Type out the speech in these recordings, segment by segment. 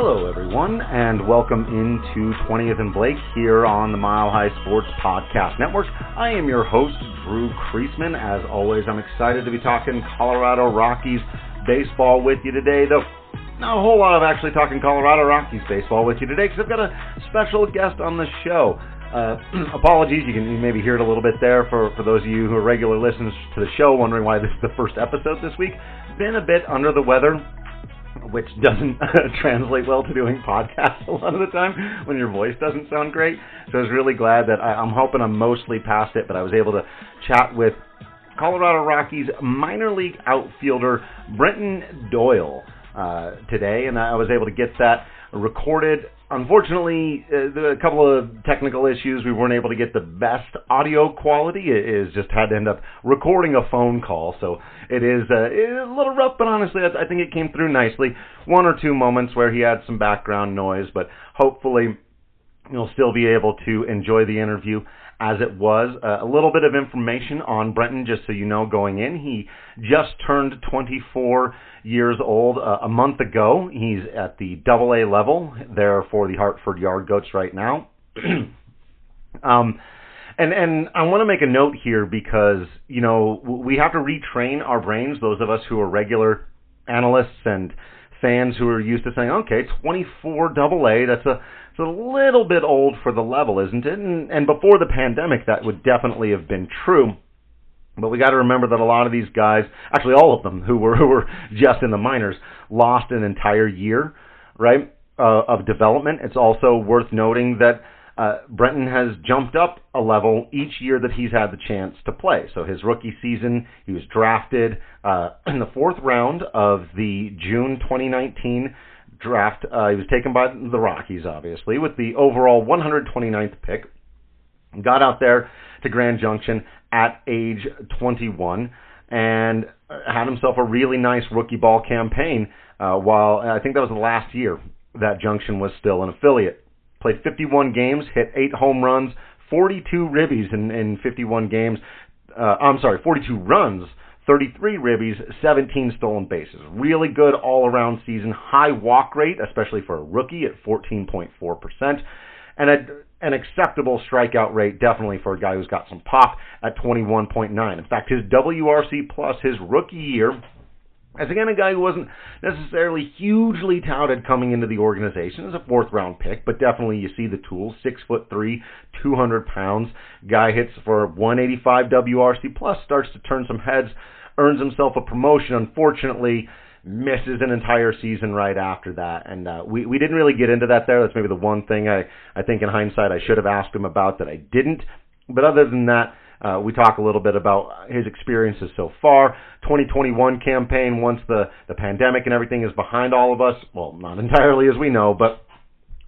Hello, everyone, and welcome into 20th and Blake here on the Mile High Sports Podcast Network. I am your host, Drew Creasman. As always, I'm excited to be talking Colorado Rockies baseball with you today, though not a whole lot of actually talking Colorado Rockies baseball with you today because I've got a special guest on the show. Uh, apologies, you can maybe hear it a little bit there for, for those of you who are regular listeners to the show, wondering why this is the first episode this week. Been a bit under the weather which doesn't translate well to doing podcasts a lot of the time when your voice doesn't sound great. So I was really glad that I, I'm hoping I'm mostly past it, but I was able to chat with Colorado Rockies minor league outfielder Brenton Doyle uh, today, and I was able to get that recorded unfortunately, uh, a couple of technical issues. We weren't able to get the best audio quality. It is just had to end up recording a phone call, so it is, uh, a little rough. But honestly, I, I think it came through nicely. One or two moments where he had some background noise, but hopefully you'll still be able to enjoy the interview as it was. Uh, a little bit of information on Brenton, just so you know, going in. He just turned 24 years old uh, a month ago. He's at the double A level there for the Hartford Yard Goats right now. um, and and I want to make a note here because you know we have to retrain our brains. Those of us who are regular analysts and fans who are used to saying, okay, 24 double A, that's a it's a little bit old for the level, isn't it? And, and before the pandemic, that would definitely have been true. But we got to remember that a lot of these guys, actually all of them who were who were just in the minors, lost an entire year, right, uh, of development. It's also worth noting that uh, Brenton has jumped up a level each year that he's had the chance to play. So his rookie season, he was drafted uh, in the fourth round of the June 2019 draft. Uh, he was taken by the Rockies, obviously, with the overall 129th pick. Got out there to Grand Junction at age 21 and had himself a really nice rookie ball campaign. Uh, while I think that was the last year that Junction was still an affiliate. Played 51 games, hit eight home runs, 42 ribbies in, in 51 games. Uh, I'm sorry, 42 runs 33 ribbies, 17 stolen bases. Really good all around season. High walk rate, especially for a rookie at 14.4%. And a, an acceptable strikeout rate, definitely for a guy who's got some pop at 21.9. In fact, his WRC plus his rookie year, as again a guy who wasn't necessarily hugely touted coming into the organization as a fourth round pick, but definitely you see the tools. Six foot three, 200 pounds. Guy hits for 185 WRC plus, starts to turn some heads earns himself a promotion. Unfortunately, misses an entire season right after that, and uh, we we didn't really get into that there. That's maybe the one thing I I think in hindsight I should have asked him about that I didn't. But other than that. Uh, we talk a little bit about his experiences so far. 2021 campaign, once the, the pandemic and everything is behind all of us, well, not entirely as we know, but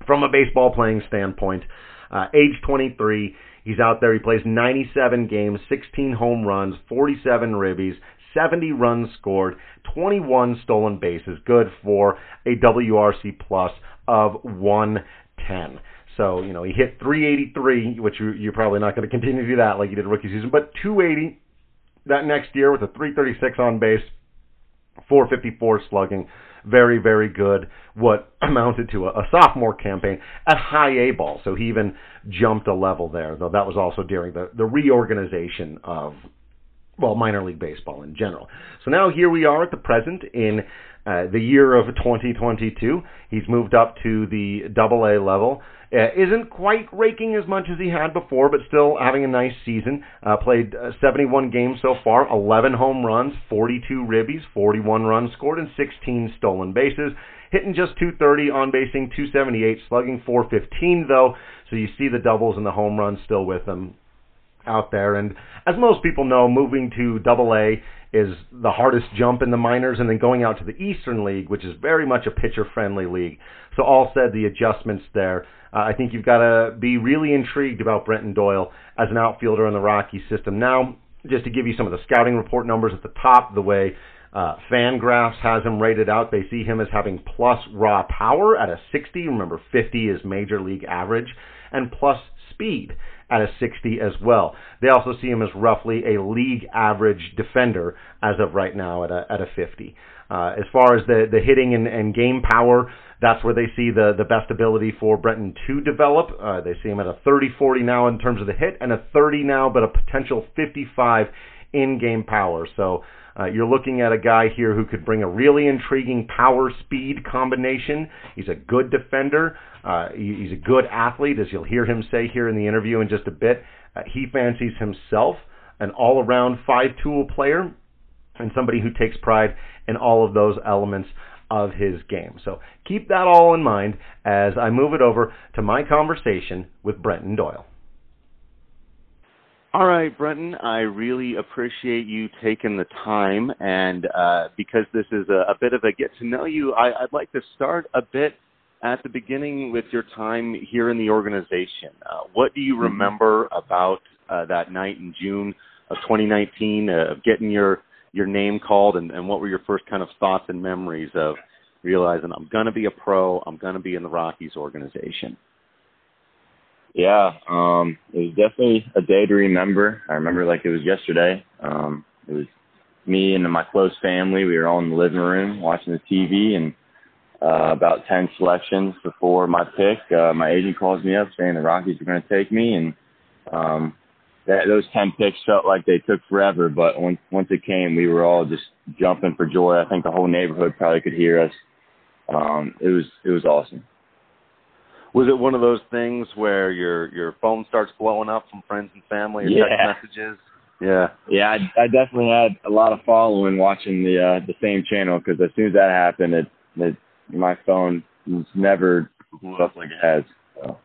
from a baseball playing standpoint, uh, age 23, he's out there. He plays 97 games, 16 home runs, 47 ribbies, 70 runs scored, 21 stolen bases, good for a WRC plus of 110. So, you know, he hit 383, which you, are probably not going to continue to do that like you did rookie season, but 280 that next year with a 336 on base, 454 slugging. Very, very good. What amounted to a, a sophomore campaign at high A ball. So he even jumped a level there, though that was also during the, the reorganization of well, minor league baseball in general. So now here we are at the present in Uh, the year of 2022, he's moved up to the Double A level. Uh, isn't quite raking as much as he had before, but still having a nice season. Uh, played uh, 71 games so far, 11 home runs, 42 ribbies, 41 runs scored, and 16 stolen bases. Hitting just 230 on basing, 278, slugging 415 though. So you see the doubles and the home runs still with him out there. And as most people know, moving to Double A is the hardest jump in the minors, and then going out to the Eastern League, which is very much a pitcher-friendly league. So all said, the adjustments there. Uh, I think you've got to be really intrigued about Brenton Doyle as an outfielder in the Rocky system. Now, just to give you some of the scouting report numbers at the top, the way uh, Fangraphs has him rated out. They see him as having plus raw power at a 60. Remember, 50 is major league average, and plus speed at a 60 as well. They also see him as roughly a league average defender as of right now at a at a 50. Uh, as far as the the hitting and, and game power, that's where they see the the best ability for Brenton to develop. Uh, they see him at a 30-40 now in terms of the hit, and a 30 now, but a potential 55 in game power. So. Uh, you're looking at a guy here who could bring a really intriguing power speed combination. He's a good defender. Uh, he's a good athlete, as you'll hear him say here in the interview in just a bit. Uh, he fancies himself an all around five tool player and somebody who takes pride in all of those elements of his game. So keep that all in mind as I move it over to my conversation with Brenton Doyle. All right, Brenton, I really appreciate you taking the time. And uh, because this is a, a, bit of a get to know you, I, would like to start a bit at the beginning with your time here in the organization. Uh, what do you mm-hmm. remember about uh, that night in June of 2019 uh, of getting your your name called, and, and what were your first kind of thoughts and memories of realizing I'm going to be a pro, I'm going to be in the Rockies organization? Yeah, um, it was definitely a day to remember. I remember like it was yesterday. Um, it was me and my close family. We were all in the living room watching the TV, and uh, about ten selections before my pick, uh, my agent calls me up saying the Rockies are going to take me, and um, that those ten picks felt like they took forever. But once once it came, we were all just jumping for joy. I think the whole neighborhood probably could hear us. Um, it was it was awesome was it one of those things where your your phone starts blowing up from friends and family or yeah. text messages? Yeah, yeah, I, I definitely had a lot of following watching the uh, the same channel because as soon as that happened, it, it my phone was never blew up like it has. So.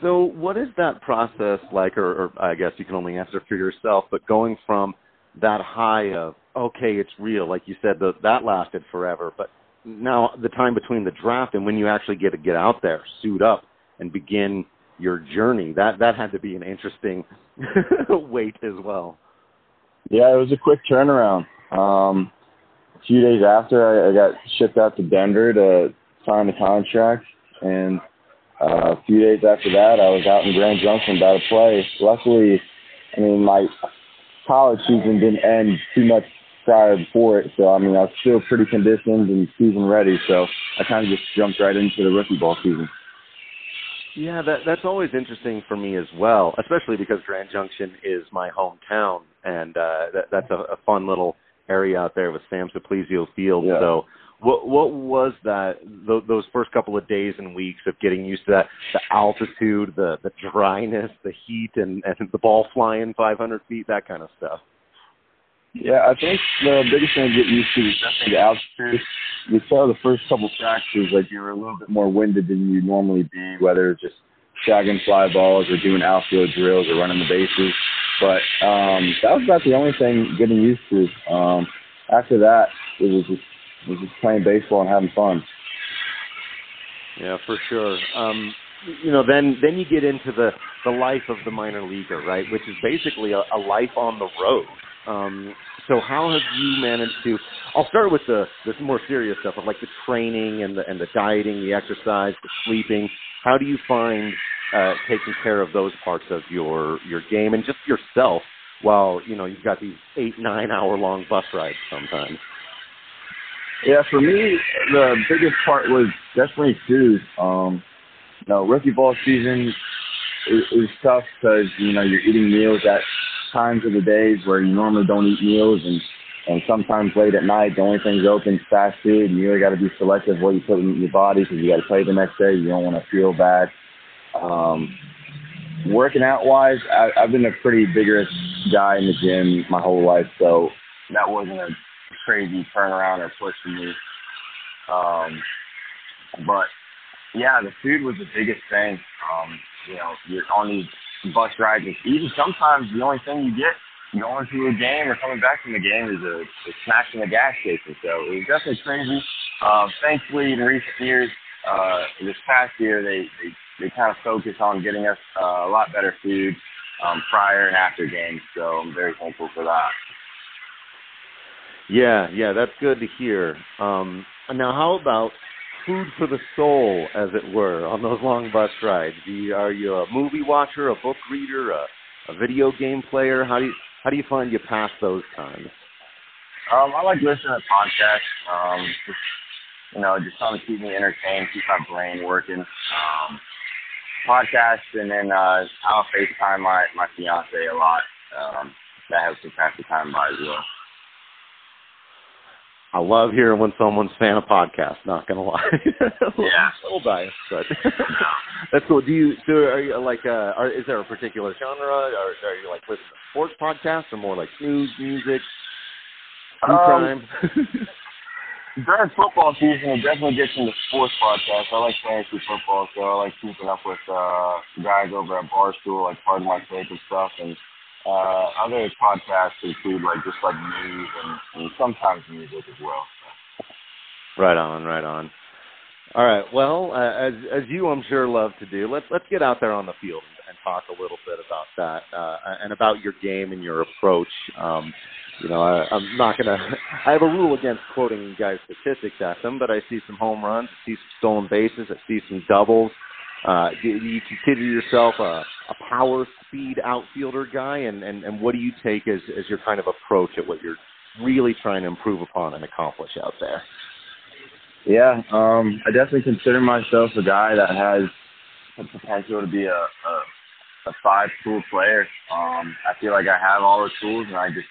so, what is that process like? Or, or I guess you can only answer for yourself. But going from that high of okay, it's real, like you said, the, that lasted forever. But now the time between the draft and when you actually get to get out there, suit up, and begin your journey. That that had to be an interesting wait as well. Yeah, it was a quick turnaround. Um, a few days after, I, I got shipped out to Denver to sign the contract, and uh, a few days after that, I was out in Grand Junction about to play. Luckily, I mean, my college season didn't end too much prior before it. So I mean, I was still pretty conditioned and season ready. So I kind of just jumped right into the rookie ball season. Yeah, that that's always interesting for me as well, especially because Grand Junction is my hometown, and uh, that, that's a, a fun little area out there with Sam Suplizio Field. Yeah. So, what what was that th- those first couple of days and weeks of getting used to that the altitude, the the dryness, the heat, and and the ball flying 500 feet, that kind of stuff? Yeah, I think the biggest thing to get used to is definitely the altitude. You saw the first couple practices like you were a little bit more winded than you normally be, whether it's just shagging fly balls or doing outfield drills or running the bases. But um, that was about the only thing getting used to. Um, after that, it was just it was just playing baseball and having fun. Yeah, for sure. Um, you know, then then you get into the the life of the minor leaguer, right? Which is basically a, a life on the road. Um, so how have you managed to? I'll start with the the more serious stuff of like the training and the and the dieting, the exercise, the sleeping. How do you find uh, taking care of those parts of your your game and just yourself while you know you've got these eight nine hour long bus rides sometimes? Yeah, for me, the biggest part was definitely food. Um, you know, rookie ball season is, is tough because you know you're eating meals at times of the days where you normally don't eat meals, and And sometimes late at night, the only thing's open is fast food, and you really got to be selective what you put in your body because you got to play the next day. You don't want to feel bad. Um, working out wise, I, I've been a pretty vigorous guy in the gym my whole life, so that wasn't a crazy turnaround or push for me. Um, but yeah, the food was the biggest thing. Um, you know, you're on these bus rides. Even sometimes the only thing you get going to a game or coming back from the game is a, a snack from the gas station. So it was definitely crazy. Um, thankfully, in recent years, uh, this past year, they, they, they kind of focus on getting us uh, a lot better food um, prior and after games. So I'm very thankful for that. Yeah, yeah, that's good to hear. Um, now, how about food for the soul, as it were, on those long bus rides? You, are you a movie watcher, a book reader, a, a video game player? How do you how do you find you pass those times? Um, I like listening to podcasts. Um, just, you know, just trying to keep me entertained, keep my brain working. Um, podcasts, and then uh, I'll FaceTime my my fiance a lot. Um, that helps me pass the time by as well. I love hearing when someone's fan of podcasts. Not gonna lie, yeah, a little biased, but that's cool. Do you so are you like uh, are, is there a particular genre, or are you like listening to sports podcasts, or more like news, music, true um, crime? during football season, it definitely gets into sports podcasts. I like fantasy football, so I like keeping up with uh, guys over at Barstool, like Pardon My Take and stuff, and uh, other podcasts include like just like news and, and sometimes music as well. Right on, right on. All right. Well, uh, as as you, I'm sure, love to do, let's let's get out there on the field and talk a little bit about that uh, and about your game and your approach. Um, you know, I, I'm not gonna. I have a rule against quoting guys' statistics at them, but I see some home runs, I see some stolen bases, I see some doubles. Uh, do you consider yourself a, a power speed outfielder guy, and, and, and what do you take as, as your kind of approach at what you're really trying to improve upon and accomplish out there? Yeah, um, I definitely consider myself a guy that has the potential to be a, a, a five tool player. Um, I feel like I have all the tools, and I just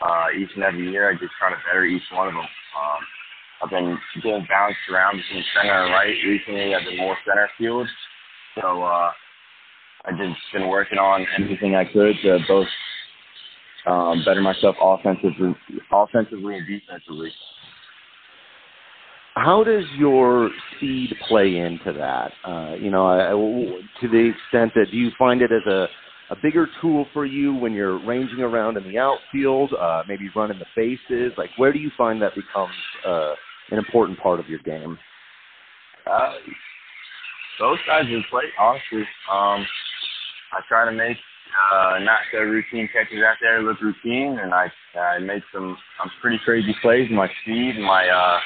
uh, each and every year I just try to better each one of them. Um, I've been getting bounced around between center and right. Recently, I've been more center field, so uh, I've just been working on anything I could to both um, better myself offensively, offensively and defensively. How does your speed play into that? Uh, you know, to the extent that do you find it as a a bigger tool for you when you're ranging around in the outfield, uh, maybe running the bases? Like, where do you find that becomes uh, an important part of your game? Uh, both sides of the plate, honestly. Um, I try to make uh, not so routine catches out there look routine, and I I make some I'm pretty crazy plays. My speed and my uh,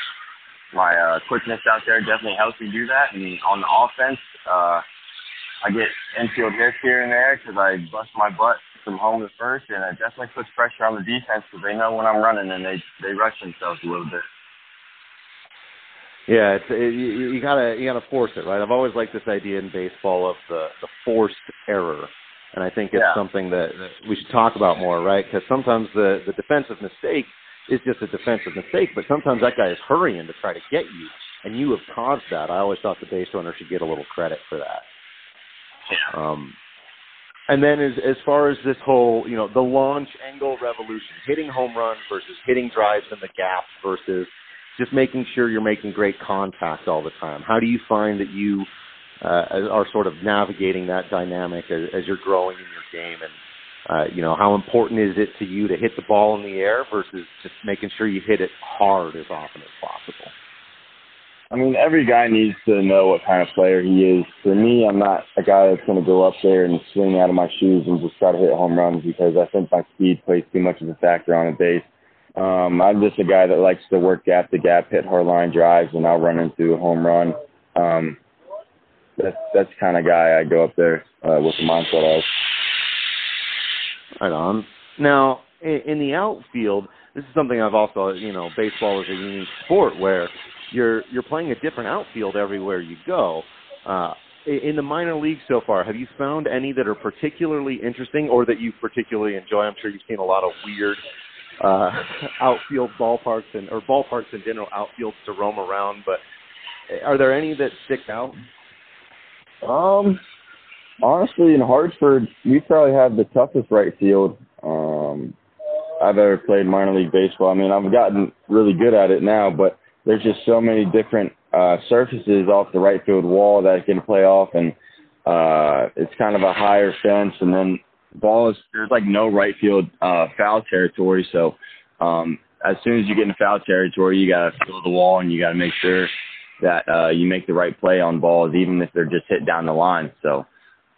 my uh, quickness out there definitely helps me do that. And on the offense, uh, I get infield hits here and there because I bust my butt from home to first, and it definitely puts pressure on the defense because they know when I'm running and they they rush themselves a little bit. Yeah, it's it, you, you gotta you gotta force it, right? I've always liked this idea in baseball of the the forced error, and I think it's yeah. something that, that we should talk about more, right? Because sometimes the the defensive mistake is just a defensive mistake, but sometimes that guy is hurrying to try to get you, and you have caused that. I always thought the base runner should get a little credit for that. Yeah. Um, and then as as far as this whole, you know, the launch angle revolution, hitting home runs versus hitting drives in the gap versus just making sure you're making great contact all the time. How do you find that you uh, are sort of navigating that dynamic as, as you're growing in your game? And uh, you know, how important is it to you to hit the ball in the air versus just making sure you hit it hard as often as possible? I mean, every guy needs to know what kind of player he is. For me, I'm not a guy that's going to go up there and swing out of my shoes and just try to hit home runs because I think my speed plays too much of a factor on a base. Um, I'm just a guy that likes to work gap to gap, hit hard line drives, and I'll run into a home run. Um, that's that's kind of guy I go up there uh, with the mindset of. Right on. Now, in, in the outfield, this is something I've also, you know, baseball is a unique sport where you're you're playing a different outfield everywhere you go. Uh, in the minor leagues so far, have you found any that are particularly interesting or that you particularly enjoy? I'm sure you've seen a lot of weird uh, outfield ballparks and or ballparks in general outfields to roam around. But are there any that stick out? Um, honestly, in Hartford, we probably have the toughest right field um, I've ever played minor league baseball. I mean, I've gotten really good at it now, but there's just so many different uh, surfaces off the right field wall that can play off, and uh, it's kind of a higher fence, and then ball is there's like no right field uh, foul territory, so um, as soon as you get in foul territory, you got to fill the wall, and you got to make sure that uh, you make the right play on balls, even if they're just hit down the line. So,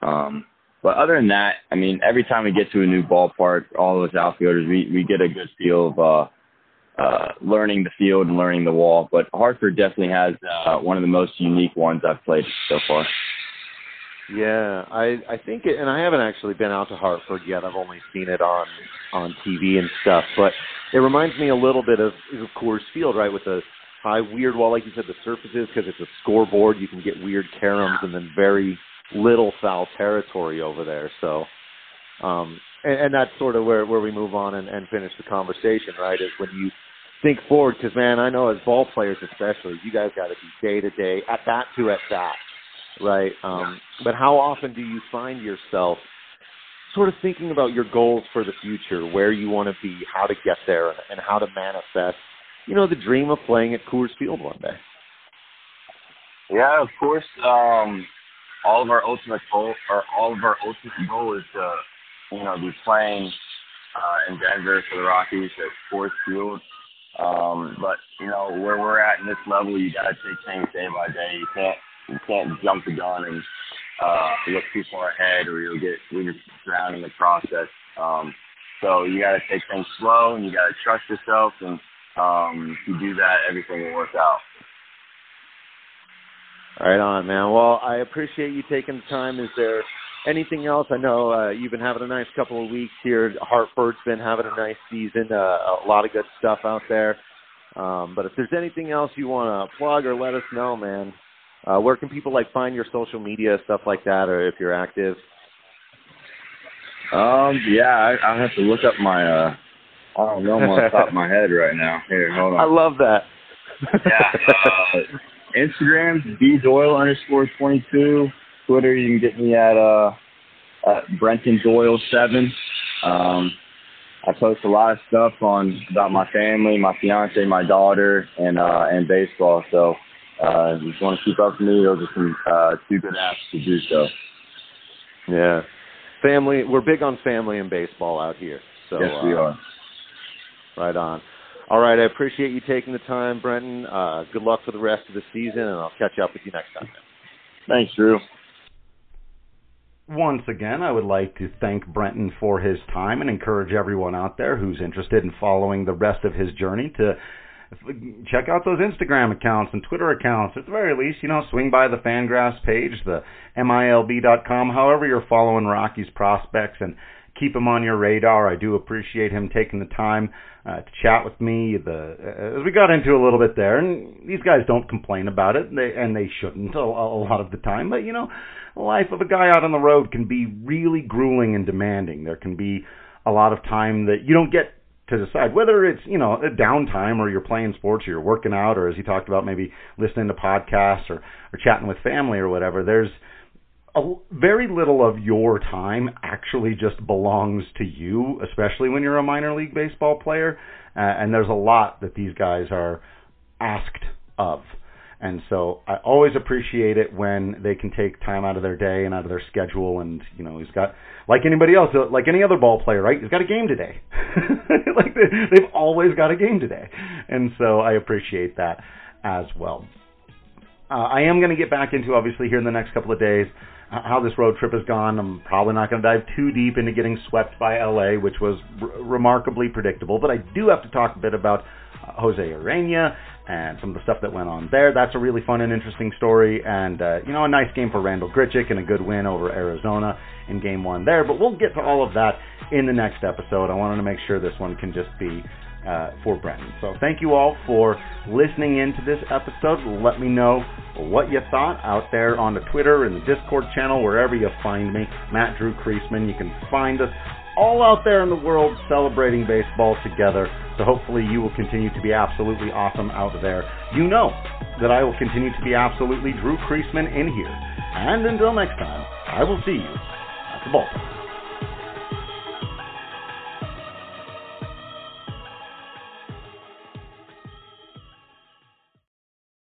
um, but other than that, I mean, every time we get to a new ballpark, all us outfielders, we we get a good feel of uh, uh, learning the field and learning the wall. But Hartford definitely has uh, one of the most unique ones I've played so far. Yeah, I I think it, and I haven't actually been out to Hartford yet. I've only seen it on on TV and stuff, but it reminds me a little bit of of Coors Field, right? With the high weird wall, like you said, the surfaces because it's a scoreboard. You can get weird caroms and then very little foul territory over there. So, um, and, and that's sort of where where we move on and, and finish the conversation, right? Is when you think forward, because man, I know as ball players especially, you guys got to be day to day, at bat to at bat, right? Um, but how often do you find yourself sort of thinking about your goals for the future, where you want to be, how to get there, and how to manifest you know, the dream of playing at Coors Field one day? Yeah, of course. Um, all of our ultimate goal, or all of our ultimate goal, is to, you know, be playing uh, in Denver for the Rockies at Coors Field. Um, but you know, where we're at in this level, you gotta take things day by day. You can't you can't jump the gun and uh, look too far ahead, or you'll get you'll drown in the process. Um, so you gotta take things slow, and you gotta trust yourself and um, if you do that, everything will work out. Right on, man. Well, I appreciate you taking the time. Is there anything else? I know uh, you've been having a nice couple of weeks here. Hartford's been having a nice season. Uh, a lot of good stuff out there. Um, but if there's anything else you want to plug or let us know, man, uh, where can people like find your social media stuff like that, or if you're active? Um, yeah, I, I'll have to look up my uh, I don't know on top of my head right now. Here, hold on. I love that. yeah. Uh, Instagram, B Doyle underscore twenty two. Twitter, you can get me at uh at Brenton Doyle seven. Um, I post a lot of stuff on about my family, my fiance, my daughter, and uh and baseball. So uh, if you just want to keep up with me, those are some uh, two good apps to do so. Yeah, family. We're big on family and baseball out here. So yes, we uh, are. Right on. All right, I appreciate you taking the time, Brenton. Uh, good luck for the rest of the season, and I'll catch up with you next time. Thanks, Drew. Once again, I would like to thank Brenton for his time and encourage everyone out there who's interested in following the rest of his journey to check out those Instagram accounts and Twitter accounts. At the very least, you know, swing by the Fangraphs page, the MILB.com, however you're following Rockies prospects and keep him on your radar. I do appreciate him taking the time uh, to chat with me. The as we got into a little bit there, and these guys don't complain about it, and they, and they shouldn't a, a lot of the time. But you know, life of a guy out on the road can be really grueling and demanding. There can be a lot of time that you don't get to decide whether it's you know a downtime or you're playing sports or you're working out or as he talked about maybe listening to podcasts or or chatting with family or whatever. There's a, very little of your time actually just belongs to you, especially when you're a minor league baseball player. Uh, and there's a lot that these guys are asked of. And so I always appreciate it when they can take time out of their day and out of their schedule. And you know, he's got like anybody else, uh, like any other ball player, right? He's got a game today. like they, they've always got a game today, and so I appreciate that as well. Uh, I am going to get back into obviously here in the next couple of days how this road trip has gone. I'm probably not going to dive too deep into getting swept by LA, which was r- remarkably predictable. But I do have to talk a bit about uh, Jose Urena and some of the stuff that went on there. That's a really fun and interesting story, and uh, you know, a nice game for Randal Grichuk and a good win over Arizona in Game One there. But we'll get to all of that in the next episode. I wanted to make sure this one can just be uh, for Brenton. So thank you all for listening in to this episode. Let me know what you thought out there on the Twitter and the Discord channel, wherever you find me. Matt Drew Creasman. You can find us all out there in the world celebrating baseball together. So hopefully you will continue to be absolutely awesome out there. You know that I will continue to be absolutely Drew Creasman in here. And until next time, I will see you at the ballpark.